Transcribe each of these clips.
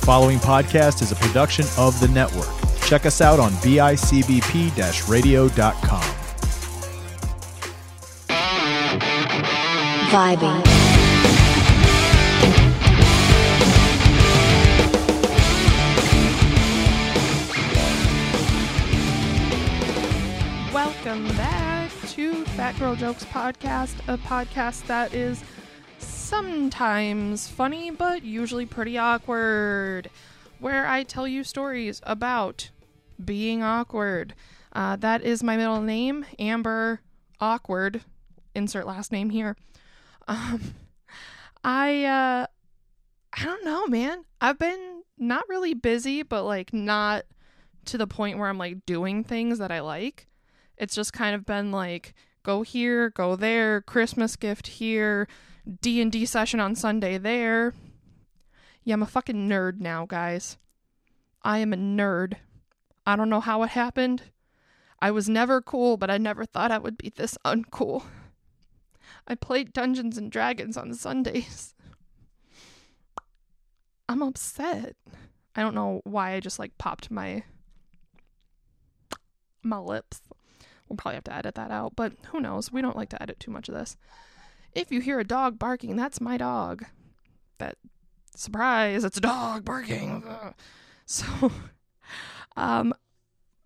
The following podcast is a production of the network. Check us out on bicbp radio.com. Vibing. Welcome back to Fat Girl Jokes Podcast, a podcast that is sometimes funny but usually pretty awkward, where I tell you stories about being awkward. Uh, that is my middle name, Amber Awkward. Insert last name here. Um, I uh, I don't know, man. I've been not really busy, but like not to the point where I'm like doing things that I like. It's just kind of been like go here, go there, Christmas gift here, D&D session on Sunday there. Yeah, I'm a fucking nerd now, guys. I am a nerd. I don't know how it happened. I was never cool, but I never thought I would be this uncool. I played Dungeons and Dragons on Sundays. I'm upset. I don't know why I just like popped my my lips. We'll probably have to edit that out, but who knows? We don't like to edit too much of this. If you hear a dog barking, that's my dog. That surprise, it's a dog barking. So, um,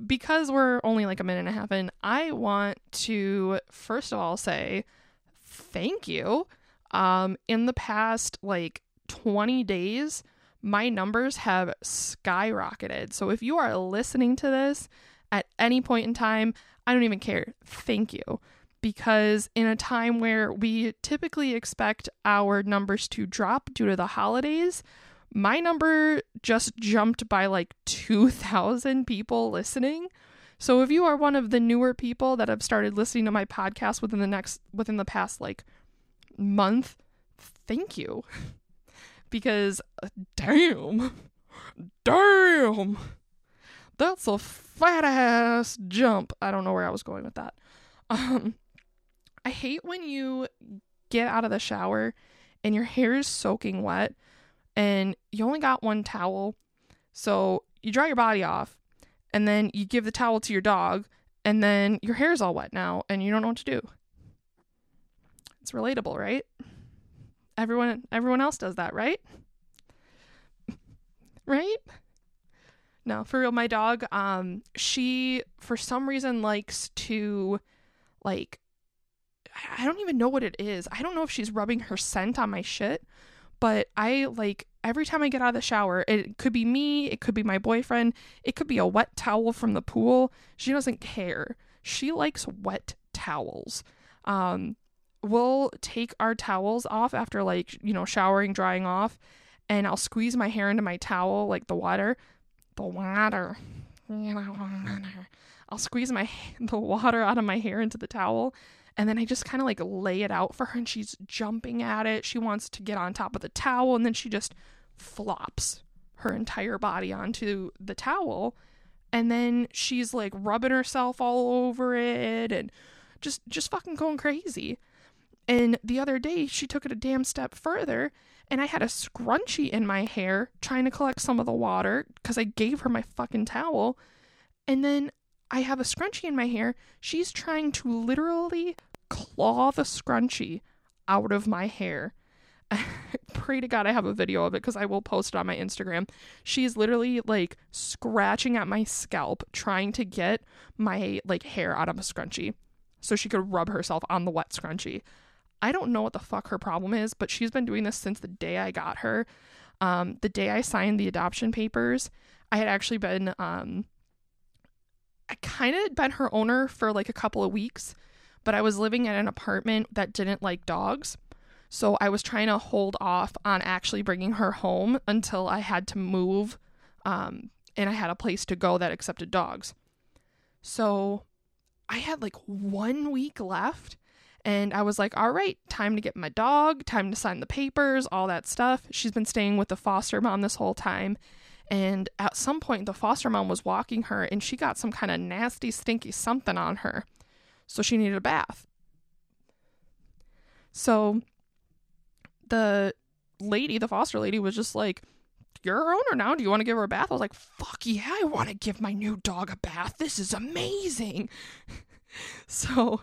because we're only like a minute and a half in, I want to first of all say thank you. Um, in the past like 20 days, my numbers have skyrocketed. So if you are listening to this at any point in time, I don't even care. Thank you. Because in a time where we typically expect our numbers to drop due to the holidays, my number just jumped by like 2,000 people listening. So if you are one of the newer people that have started listening to my podcast within the next within the past like month, thank you. because uh, damn. Damn. That's a fat ass jump. I don't know where I was going with that. Um I hate when you get out of the shower and your hair is soaking wet and you only got one towel. So you dry your body off and then you give the towel to your dog and then your hair is all wet now and you don't know what to do. It's relatable, right? Everyone everyone else does that, right? right? No, for real, my dog, um, she for some reason likes to like I don't even know what it is. I don't know if she's rubbing her scent on my shit, but I like every time I get out of the shower, it could be me, it could be my boyfriend, it could be a wet towel from the pool. She doesn't care. She likes wet towels. Um, we'll take our towels off after like, you know, showering, drying off, and I'll squeeze my hair into my towel, like the water. The water. I'll squeeze my the water out of my hair into the towel and then I just kind of like lay it out for her and she's jumping at it. She wants to get on top of the towel and then she just flops her entire body onto the towel and then she's like rubbing herself all over it and just just fucking going crazy. And the other day she took it a damn step further and I had a scrunchie in my hair trying to collect some of the water cuz I gave her my fucking towel. And then I have a scrunchie in my hair. She's trying to literally claw the scrunchie out of my hair. Pray to God I have a video of it because I will post it on my Instagram. She's literally like scratching at my scalp trying to get my like hair out of a scrunchie so she could rub herself on the wet scrunchie. I don't know what the fuck her problem is, but she's been doing this since the day I got her. Um, the day I signed the adoption papers, I had actually been um, I kind of been her owner for like a couple of weeks, but I was living in an apartment that didn't like dogs. So I was trying to hold off on actually bringing her home until I had to move um, and I had a place to go that accepted dogs. So I had like one week left and I was like, all right, time to get my dog, time to sign the papers, all that stuff. She's been staying with the foster mom this whole time. And at some point, the foster mom was walking her and she got some kind of nasty, stinky something on her. So she needed a bath. So the lady, the foster lady, was just like, you're her owner now. Do you want to give her a bath? I was like, fuck yeah, I want to give my new dog a bath. This is amazing. so,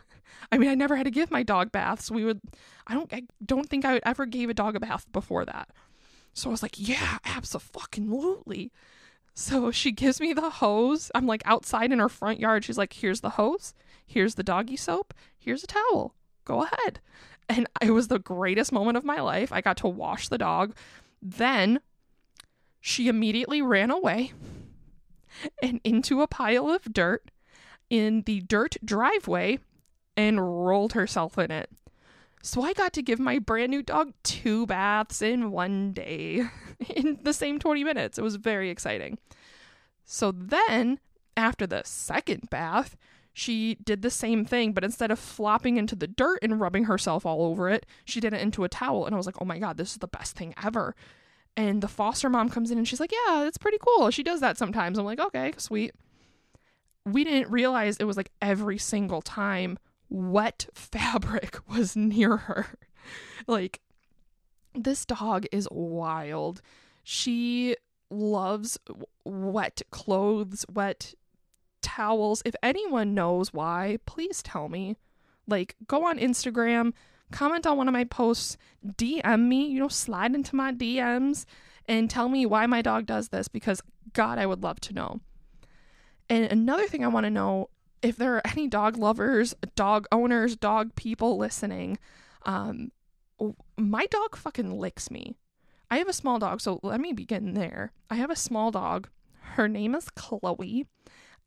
I mean, I never had to give my dog baths. We would, I don't, I don't think I ever gave a dog a bath before that. So I was like, yeah, absolutely. So she gives me the hose. I'm like outside in her front yard. She's like, here's the hose, here's the doggy soap, here's a towel. Go ahead. And it was the greatest moment of my life. I got to wash the dog. Then she immediately ran away and into a pile of dirt in the dirt driveway and rolled herself in it. So I got to give my brand new dog two baths in one day in the same 20 minutes. It was very exciting. So then, after the second bath, she did the same thing, but instead of flopping into the dirt and rubbing herself all over it, she did it into a towel. And I was like, oh my God, this is the best thing ever. And the foster mom comes in and she's like, yeah, it's pretty cool. She does that sometimes. I'm like, okay, sweet. We didn't realize it was like every single time wet fabric was near her. like, this dog is wild. She loves wet clothes, wet towels. If anyone knows why, please tell me. Like, go on Instagram, comment on one of my posts, DM me, you know, slide into my DMs and tell me why my dog does this because, God, I would love to know. And another thing I want to know if there are any dog lovers, dog owners, dog people listening, um, my dog fucking licks me. I have a small dog, so let me begin there. I have a small dog. Her name is Chloe,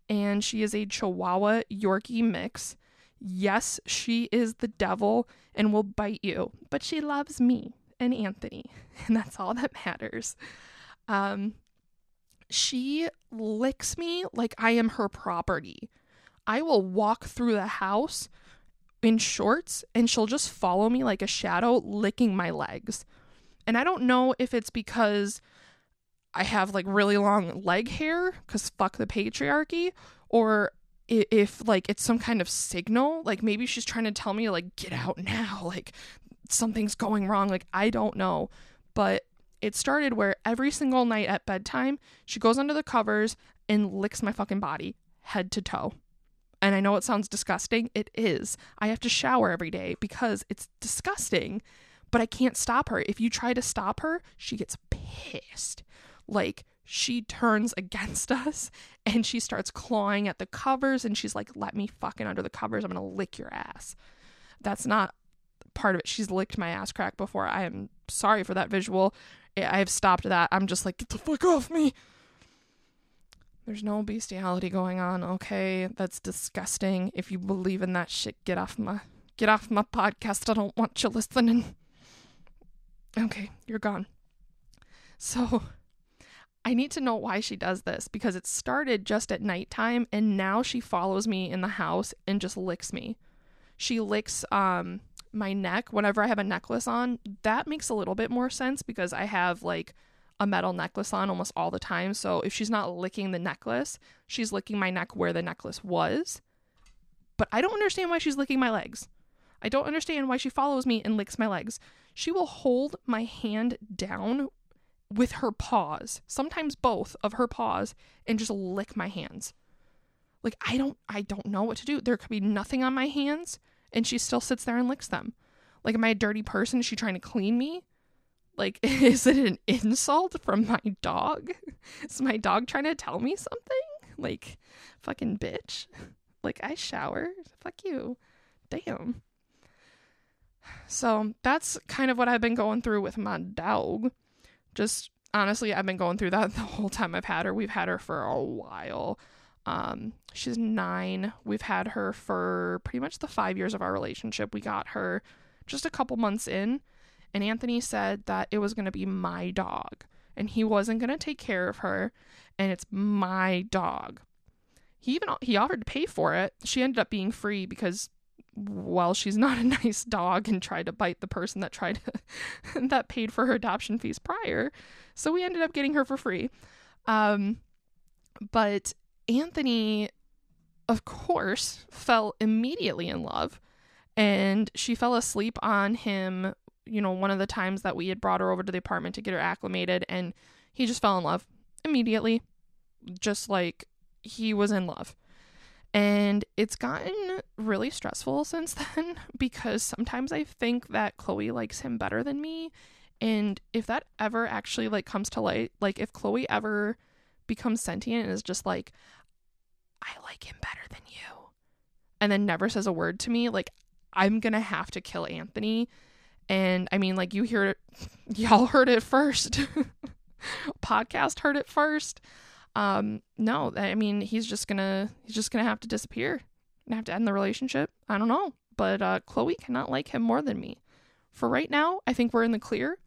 and she is a Chihuahua Yorkie mix. Yes, she is the devil and will bite you, but she loves me and Anthony, and that's all that matters. Um, she licks me like I am her property. I will walk through the house in shorts and she'll just follow me like a shadow, licking my legs. And I don't know if it's because I have like really long leg hair, because fuck the patriarchy, or if like it's some kind of signal, like maybe she's trying to tell me, like, get out now, like something's going wrong. Like, I don't know. But it started where every single night at bedtime, she goes under the covers and licks my fucking body, head to toe. And I know it sounds disgusting. It is. I have to shower every day because it's disgusting, but I can't stop her. If you try to stop her, she gets pissed. Like, she turns against us and she starts clawing at the covers and she's like, let me fucking under the covers. I'm going to lick your ass. That's not part of it. She's licked my ass crack before. I am sorry for that visual. I have stopped that. I'm just like, get the fuck off me. There's no bestiality going on, okay? That's disgusting. If you believe in that shit, get off my get off my podcast. I don't want you listening. Okay, you're gone. So I need to know why she does this because it started just at nighttime and now she follows me in the house and just licks me. She licks um my neck whenever I have a necklace on. That makes a little bit more sense because I have like a metal necklace on almost all the time. So if she's not licking the necklace, she's licking my neck where the necklace was. But I don't understand why she's licking my legs. I don't understand why she follows me and licks my legs. She will hold my hand down with her paws, sometimes both of her paws, and just lick my hands. Like I don't I don't know what to do. There could be nothing on my hands and she still sits there and licks them. Like am I a dirty person? Is she trying to clean me? Like, is it an insult from my dog? Is my dog trying to tell me something? Like, fucking bitch. Like, I shower. Fuck you. Damn. So, that's kind of what I've been going through with my dog. Just honestly, I've been going through that the whole time I've had her. We've had her for a while. Um, she's nine. We've had her for pretty much the five years of our relationship. We got her just a couple months in and Anthony said that it was going to be my dog and he wasn't going to take care of her and it's my dog. He even he offered to pay for it. She ended up being free because well, she's not a nice dog and tried to bite the person that tried to, that paid for her adoption fees prior. So we ended up getting her for free. Um, but Anthony, of course, fell immediately in love and she fell asleep on him you know, one of the times that we had brought her over to the apartment to get her acclimated and he just fell in love immediately. Just like he was in love. And it's gotten really stressful since then because sometimes I think that Chloe likes him better than me. And if that ever actually like comes to light, like if Chloe ever becomes sentient and is just like, I like him better than you, and then never says a word to me, like I'm gonna have to kill Anthony. And I mean, like you hear it, y'all heard it first. Podcast heard it first. Um, no, I mean he's just gonna he's just gonna have to disappear. Gonna have to end the relationship. I don't know, but uh, Chloe cannot like him more than me. For right now, I think we're in the clear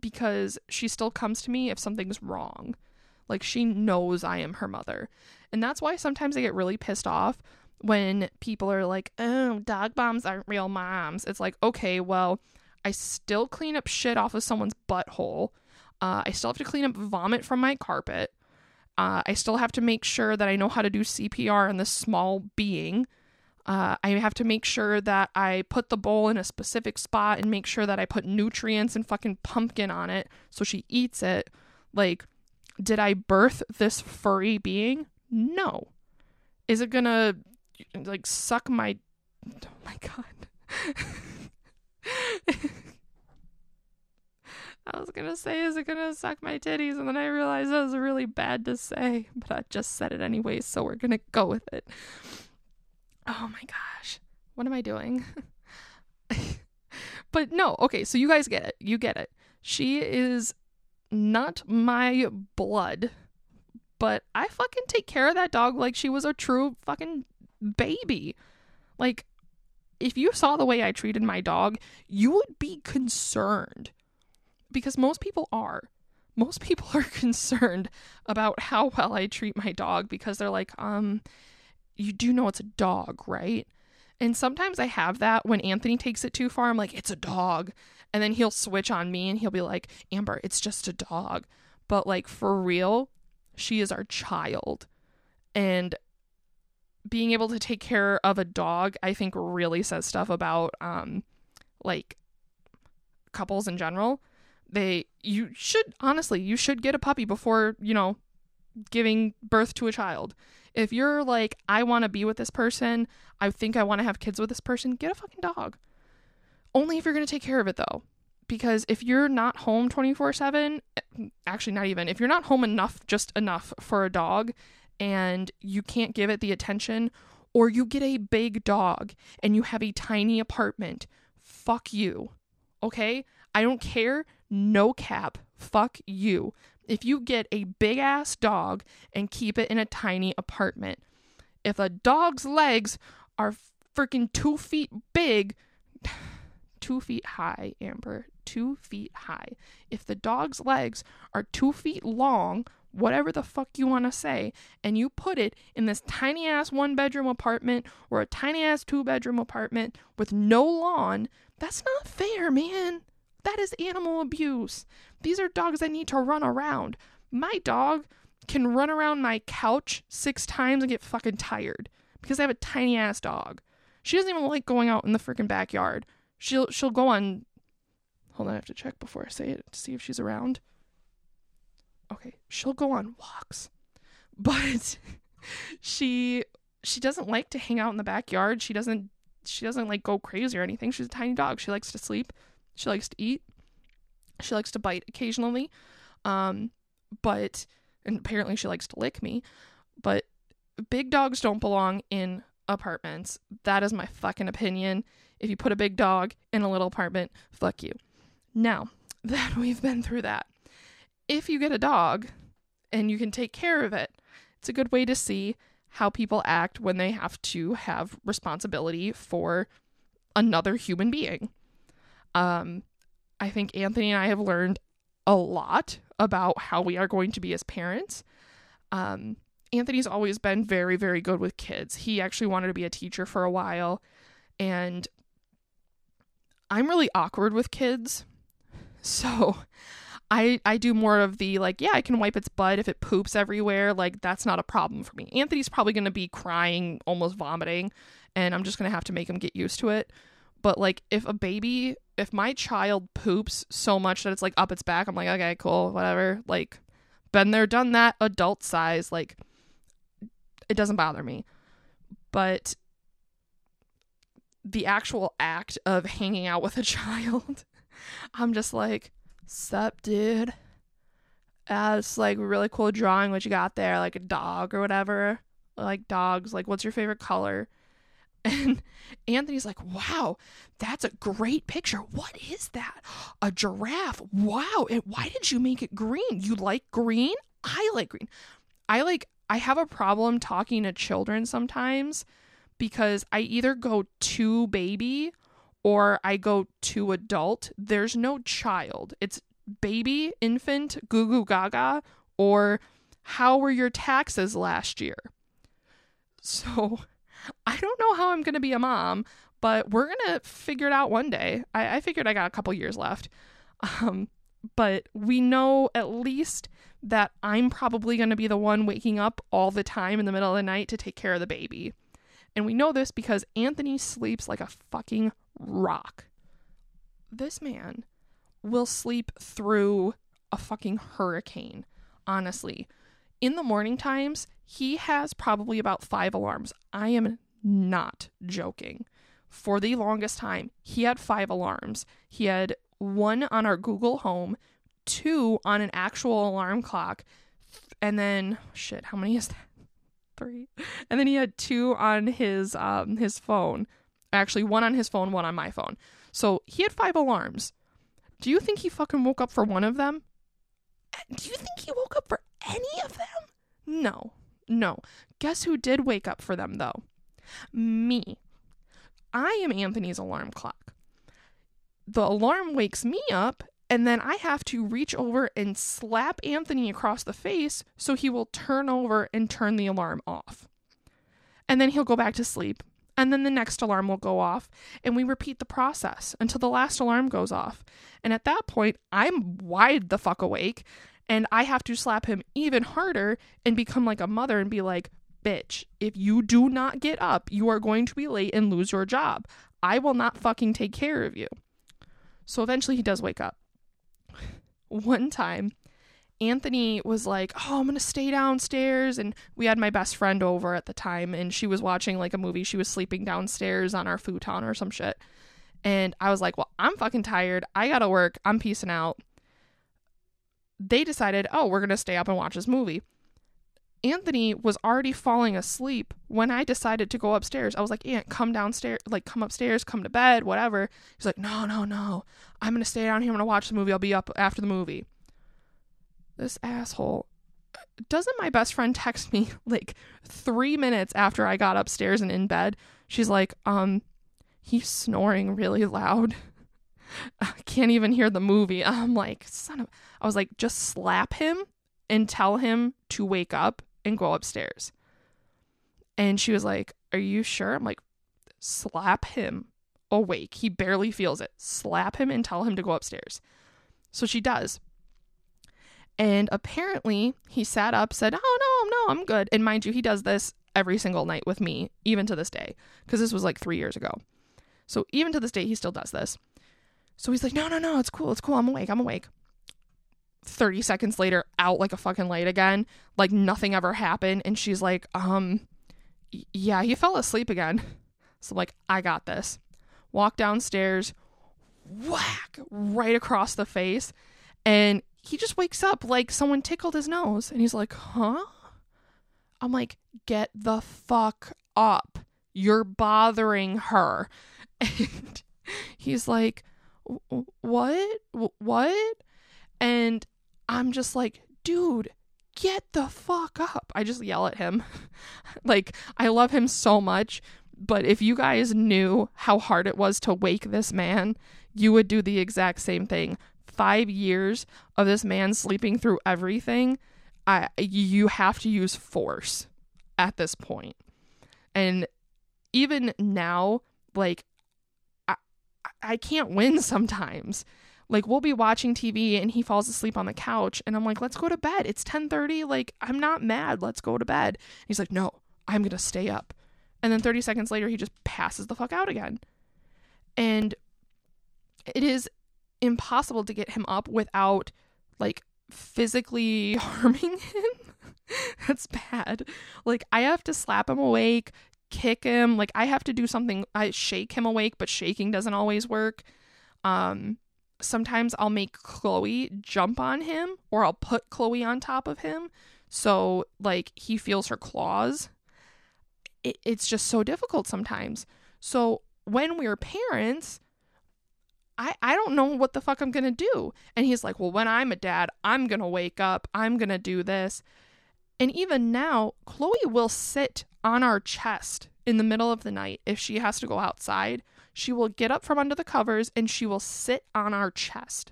because she still comes to me if something's wrong. Like she knows I am her mother. And that's why sometimes I get really pissed off when people are like, oh, dog moms aren't real moms. It's like, okay, well, I still clean up shit off of someone's butthole. Uh, I still have to clean up vomit from my carpet. Uh, I still have to make sure that I know how to do CPR on this small being. Uh, I have to make sure that I put the bowl in a specific spot and make sure that I put nutrients and fucking pumpkin on it so she eats it. Like, did I birth this furry being? No. Is it gonna like suck my oh my god I was gonna say, is it gonna suck my titties? And then I realized that was really bad to say, but I just said it anyways, so we're gonna go with it. Oh my gosh. What am I doing? but no, okay, so you guys get it. You get it. She is not my blood, but I fucking take care of that dog like she was a true fucking baby. Like, if you saw the way I treated my dog, you would be concerned. Because most people are. Most people are concerned about how well I treat my dog because they're like, um, you do know it's a dog, right? And sometimes I have that when Anthony takes it too far. I'm like, it's a dog. And then he'll switch on me and he'll be like, Amber, it's just a dog. But like, for real, she is our child. And being able to take care of a dog, I think really says stuff about um like couples in general. They you should honestly, you should get a puppy before, you know, giving birth to a child. If you're like I want to be with this person, I think I want to have kids with this person, get a fucking dog. Only if you're going to take care of it though. Because if you're not home 24/7, actually not even. If you're not home enough just enough for a dog and you can't give it the attention, or you get a big dog and you have a tiny apartment, fuck you. Okay? I don't care. No cap. Fuck you. If you get a big ass dog and keep it in a tiny apartment, if a dog's legs are freaking two feet big, two feet high, Amber, two feet high. If the dog's legs are two feet long, whatever the fuck you want to say, and you put it in this tiny ass one bedroom apartment or a tiny ass two bedroom apartment with no lawn, that's not fair, man. That is animal abuse. These are dogs that need to run around. My dog can run around my couch six times and get fucking tired because I have a tiny ass dog. She doesn't even like going out in the freaking backyard. She'll she'll go on Hold on, I have to check before I say it to see if she's around okay, she'll go on walks, but she she doesn't like to hang out in the backyard. She doesn't she doesn't like go crazy or anything. She's a tiny dog. She likes to sleep. She likes to eat. She likes to bite occasionally. Um, but and apparently she likes to lick me. But big dogs don't belong in apartments. That is my fucking opinion. If you put a big dog in a little apartment, fuck you. Now that we've been through that, if you get a dog and you can take care of it, it's a good way to see how people act when they have to have responsibility for another human being. Um, I think Anthony and I have learned a lot about how we are going to be as parents. Um, Anthony's always been very, very good with kids. He actually wanted to be a teacher for a while, and I'm really awkward with kids. So I I do more of the like, yeah, I can wipe its butt if it poops everywhere. Like that's not a problem for me. Anthony's probably going to be crying, almost vomiting, and I'm just going to have to make him get used to it. But like if a baby, if my child poops so much that it's like up its back, I'm like, okay, cool, whatever. Like Been there, done that, adult size. Like, it doesn't bother me. But the actual act of hanging out with a child, I'm just like, sup, dude? It's like really cool drawing what you got there, like a dog or whatever. Like dogs, like what's your favorite color? And Anthony's like, wow, that's a great picture. What is that? A giraffe. Wow. And why did you make it green? You like green? I like green. I like, I have a problem talking to children sometimes because I either go to baby or I go to adult. There's no child. It's baby, infant, goo goo gaga, or how were your taxes last year? So I don't know how I'm going to be a mom, but we're going to figure it out one day. I, I figured I got a couple years left. Um, but we know at least that I'm probably going to be the one waking up all the time in the middle of the night to take care of the baby. And we know this because Anthony sleeps like a fucking rock. This man will sleep through a fucking hurricane, honestly. In the morning times, he has probably about five alarms. I am not joking. For the longest time, he had five alarms. He had one on our Google Home, two on an actual alarm clock, and then shit, how many is that? Three. And then he had two on his um his phone. Actually, one on his phone, one on my phone. So he had five alarms. Do you think he fucking woke up for one of them? Do you think he woke up for any of them? No. No. Guess who did wake up for them though? Me. I am Anthony's alarm clock. The alarm wakes me up, and then I have to reach over and slap Anthony across the face so he will turn over and turn the alarm off. And then he'll go back to sleep. And then the next alarm will go off, and we repeat the process until the last alarm goes off. And at that point, I'm wide the fuck awake, and I have to slap him even harder and become like a mother and be like, bitch, if you do not get up, you are going to be late and lose your job. I will not fucking take care of you. So eventually he does wake up. One time, Anthony was like, Oh, I'm going to stay downstairs. And we had my best friend over at the time, and she was watching like a movie. She was sleeping downstairs on our futon or some shit. And I was like, Well, I'm fucking tired. I got to work. I'm peacing out. They decided, Oh, we're going to stay up and watch this movie. Anthony was already falling asleep when I decided to go upstairs. I was like, Aunt, come downstairs, like, come upstairs, come to bed, whatever. He's like, No, no, no. I'm going to stay down here. I'm going to watch the movie. I'll be up after the movie. This asshole. Doesn't my best friend text me like three minutes after I got upstairs and in bed? She's like, Um, he's snoring really loud. I can't even hear the movie. I'm like, son of. I was like, just slap him and tell him to wake up and go upstairs. And she was like, Are you sure? I'm like, Slap him awake. He barely feels it. Slap him and tell him to go upstairs. So she does. And apparently he sat up, said, Oh, no, no, I'm good. And mind you, he does this every single night with me, even to this day, because this was like three years ago. So even to this day, he still does this. So he's like, No, no, no, it's cool. It's cool. I'm awake. I'm awake. 30 seconds later out like a fucking light again. Like nothing ever happened. And she's like um yeah he fell asleep again. So like i got this. Walk downstairs whack right across the face. And he just wakes up like someone tickled his nose. And he's like huh? I'm like get the fuck up. You're bothering her. And he's like what? What and I'm just like, dude, get the fuck up. I just yell at him. like, I love him so much, but if you guys knew how hard it was to wake this man, you would do the exact same thing. Five years of this man sleeping through everything, I you have to use force at this point. And even now, like I I can't win sometimes like we'll be watching TV and he falls asleep on the couch and I'm like, "Let's go to bed. It's 10:30. Like I'm not mad. Let's go to bed." He's like, "No, I'm going to stay up." And then 30 seconds later he just passes the fuck out again. And it is impossible to get him up without like physically harming him. That's bad. Like I have to slap him awake, kick him, like I have to do something I shake him awake, but shaking doesn't always work. Um sometimes I'll make Chloe jump on him or I'll put Chloe on top of him so like he feels her claws. It, it's just so difficult sometimes. So when we're parents, I, I don't know what the fuck I'm gonna do. And he's like, Well, when I'm a dad, I'm gonna wake up, I'm gonna do this. And even now, Chloe will sit on our chest in the middle of the night if she has to go outside. She will get up from under the covers and she will sit on our chest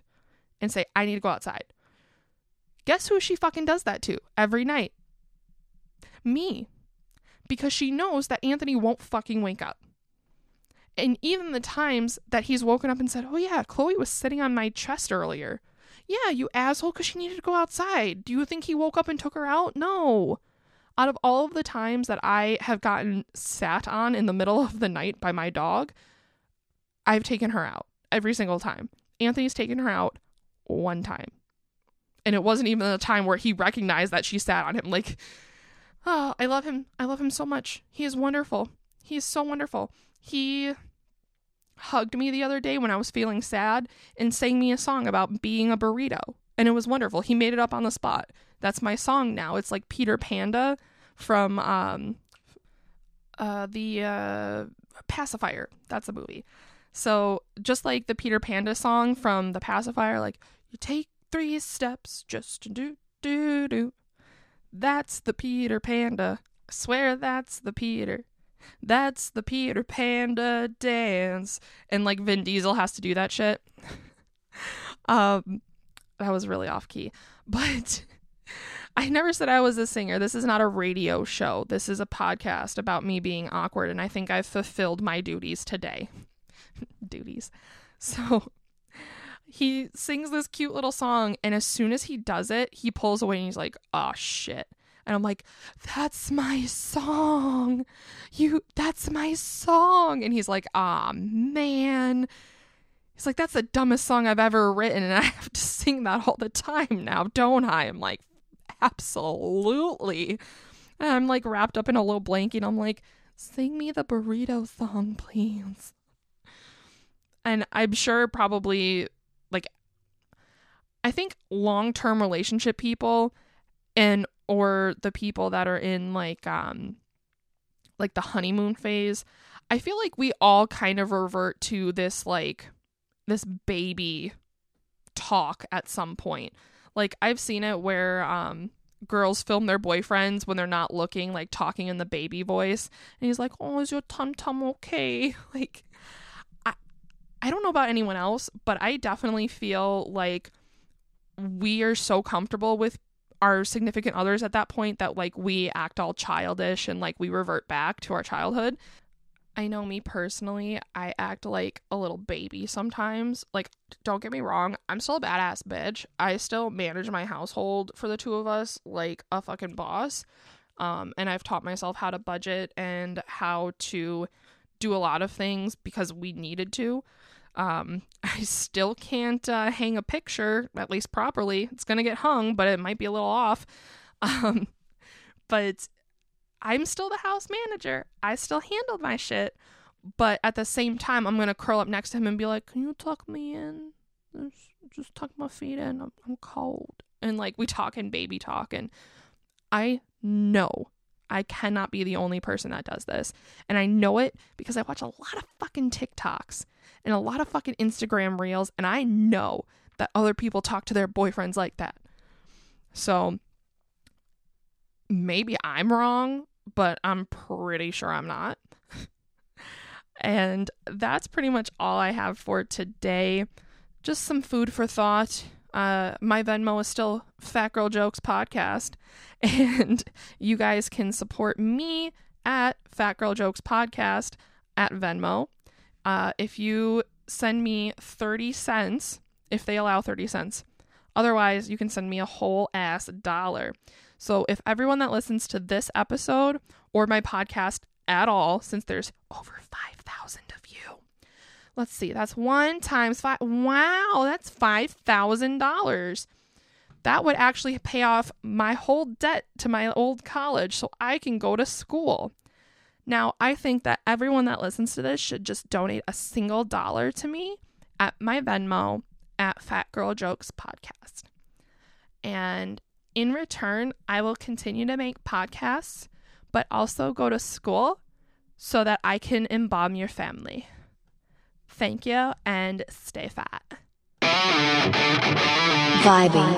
and say, I need to go outside. Guess who she fucking does that to every night? Me. Because she knows that Anthony won't fucking wake up. And even the times that he's woken up and said, Oh, yeah, Chloe was sitting on my chest earlier. Yeah, you asshole, because she needed to go outside. Do you think he woke up and took her out? No. Out of all of the times that I have gotten sat on in the middle of the night by my dog, I've taken her out every single time. Anthony's taken her out one time. And it wasn't even a time where he recognized that she sat on him. Like, oh, I love him. I love him so much. He is wonderful. He is so wonderful. He hugged me the other day when I was feeling sad and sang me a song about being a burrito. And it was wonderful. He made it up on the spot. That's my song now. It's like Peter Panda from um uh the uh pacifier. That's a movie. So just like the Peter Panda song from the pacifier, like you take three steps just to do do do. That's the Peter Panda. I swear that's the Peter. That's the Peter Panda dance. And like Vin Diesel has to do that shit. um that was really off key. But I never said I was a singer. This is not a radio show. This is a podcast about me being awkward and I think I've fulfilled my duties today. duties. So he sings this cute little song and as soon as he does it, he pulls away and he's like, "Oh shit." And I'm like, that's my song. You, that's my song. And he's like, ah, man. He's like, that's the dumbest song I've ever written. And I have to sing that all the time now, don't I? I'm like, absolutely. And I'm like wrapped up in a little blanket. I'm like, sing me the burrito song, please. And I'm sure probably like, I think long term relationship people and or the people that are in like um like the honeymoon phase i feel like we all kind of revert to this like this baby talk at some point. Like i've seen it where um girls film their boyfriends when they're not looking like talking in the baby voice. And he's like oh is your tum tum okay? Like i don't know about anyone else but i definitely feel like we are so comfortable with our significant others at that point that like we act all childish and like we revert back to our childhood. I know me personally, I act like a little baby sometimes. Like, don't get me wrong, I'm still a badass bitch. I still manage my household for the two of us like a fucking boss. Um, and I've taught myself how to budget and how to do a lot of things because we needed to. Um, I still can't uh, hang a picture, at least properly. It's going to get hung, but it might be a little off. Um, but I'm still the house manager. I still handled my shit. But at the same time, I'm going to curl up next to him and be like, Can you tuck me in? Just, tuck my feet in. I'm, I'm cold. And like we talk in baby talk. And I know I cannot be the only person that does this. And I know it because I watch a lot of fucking TikToks and a lot of fucking Instagram reels. And I know that other people talk to their boyfriends like that. So maybe I'm wrong, but I'm pretty sure I'm not. and that's pretty much all I have for today. Just some food for thought uh, my Venmo is still Fat Girl Jokes Podcast, and you guys can support me at Fat Girl Jokes Podcast at Venmo. Uh, if you send me 30 cents, if they allow 30 cents, otherwise, you can send me a whole ass dollar. So, if everyone that listens to this episode or my podcast at all, since there's over 5,000 Let's see. That's one times five. Wow, that's five thousand dollars. that would actually pay off my whole debt to my old college so I can go to school. Now, I think that everyone that listens to this should just donate a single dollar to me at my Venmo at Fat Girl Jokes Podcast. And in return, I will continue to make podcasts, but also go to school so that I can embalm your family. Thank you and stay fat. Vibing.